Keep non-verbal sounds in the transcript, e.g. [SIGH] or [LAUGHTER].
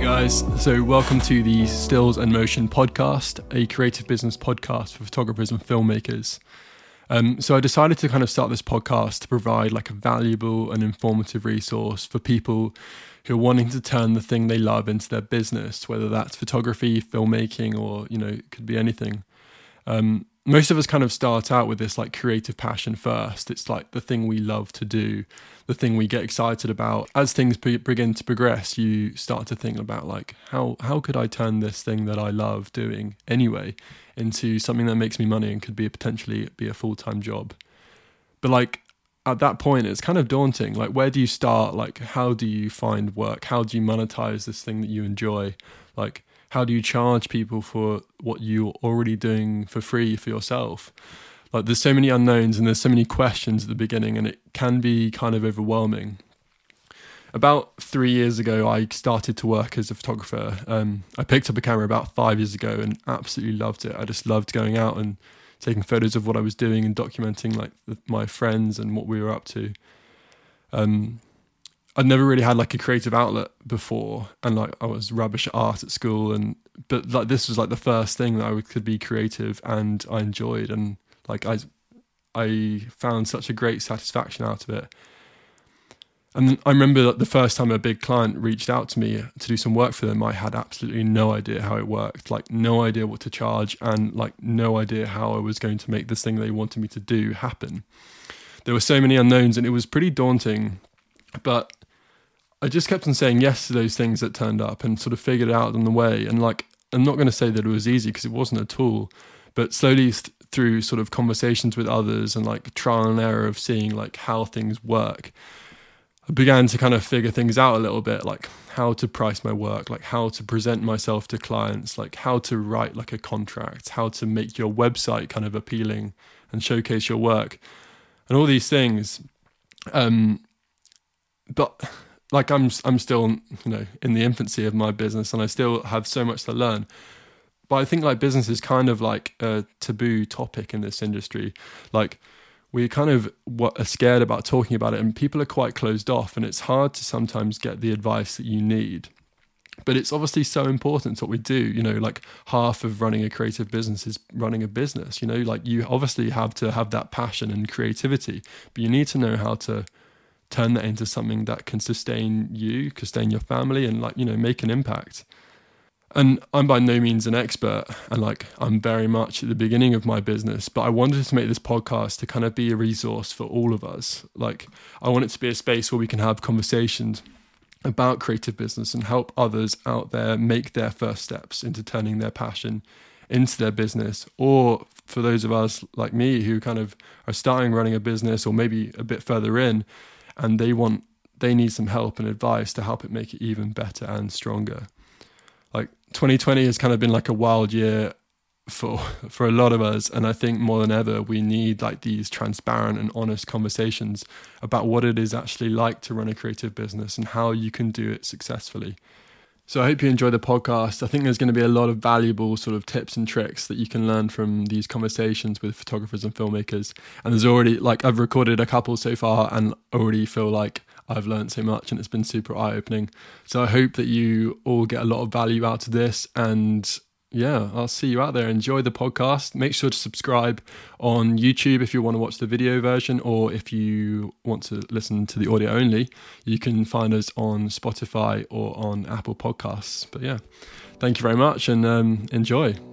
Guys, so welcome to the Stills and Motion podcast, a creative business podcast for photographers and filmmakers. Um, so I decided to kind of start this podcast to provide like a valuable and informative resource for people who are wanting to turn the thing they love into their business, whether that's photography, filmmaking, or you know, it could be anything. Um, most of us kind of start out with this like creative passion first. It's like the thing we love to do, the thing we get excited about. As things be- begin to progress, you start to think about like how how could I turn this thing that I love doing anyway into something that makes me money and could be a potentially be a full time job. But like at that point, it's kind of daunting. Like where do you start? Like how do you find work? How do you monetize this thing that you enjoy? Like how do you charge people for what you're already doing for free for yourself? Like there's so many unknowns and there's so many questions at the beginning, and it can be kind of overwhelming. About three years ago, I started to work as a photographer. Um, I picked up a camera about five years ago and absolutely loved it. I just loved going out and taking photos of what I was doing and documenting like my friends and what we were up to. Um, I'd never really had like a creative outlet before, and like I was rubbish at art at school, and but like this was like the first thing that I could be creative, and I enjoyed, and like I, I found such a great satisfaction out of it. And I remember that the first time a big client reached out to me to do some work for them, I had absolutely no idea how it worked, like no idea what to charge, and like no idea how I was going to make this thing they wanted me to do happen. There were so many unknowns, and it was pretty daunting. But I just kept on saying yes to those things that turned up and sort of figured it out on the way. And like, I'm not going to say that it was easy because it wasn't at all, but slowly th- through sort of conversations with others and like trial and error of seeing like how things work, I began to kind of figure things out a little bit, like how to price my work, like how to present myself to clients, like how to write like a contract, how to make your website kind of appealing and showcase your work, and all these things. Um, but like I'm I'm still you know in the infancy of my business and I still have so much to learn. But I think like business is kind of like a taboo topic in this industry. Like we kind of are scared about talking about it and people are quite closed off and it's hard to sometimes get the advice that you need. But it's obviously so important what we do. You know, like half of running a creative business is running a business. You know, like you obviously have to have that passion and creativity, but you need to know how to turn that into something that can sustain you, sustain your family, and like, you know, make an impact. And I'm by no means an expert, and like, I'm very much at the beginning of my business, but I wanted to make this podcast to kind of be a resource for all of us. Like, I want it to be a space where we can have conversations about creative business and help others out there make their first steps into turning their passion into their business or for those of us like me who kind of are starting running a business or maybe a bit further in and they want they need some help and advice to help it make it even better and stronger. Like 2020 has kind of been like a wild year for [LAUGHS] for a lot of us and I think more than ever we need like these transparent and honest conversations about what it is actually like to run a creative business and how you can do it successfully. So I hope you enjoy the podcast. I think there's going to be a lot of valuable sort of tips and tricks that you can learn from these conversations with photographers and filmmakers. And there's already like I've recorded a couple so far and already feel like I've learned so much and it's been super eye opening. So I hope that you all get a lot of value out of this and yeah, I'll see you out there. Enjoy the podcast. Make sure to subscribe on YouTube if you want to watch the video version, or if you want to listen to the audio only, you can find us on Spotify or on Apple Podcasts. But yeah, thank you very much and um, enjoy.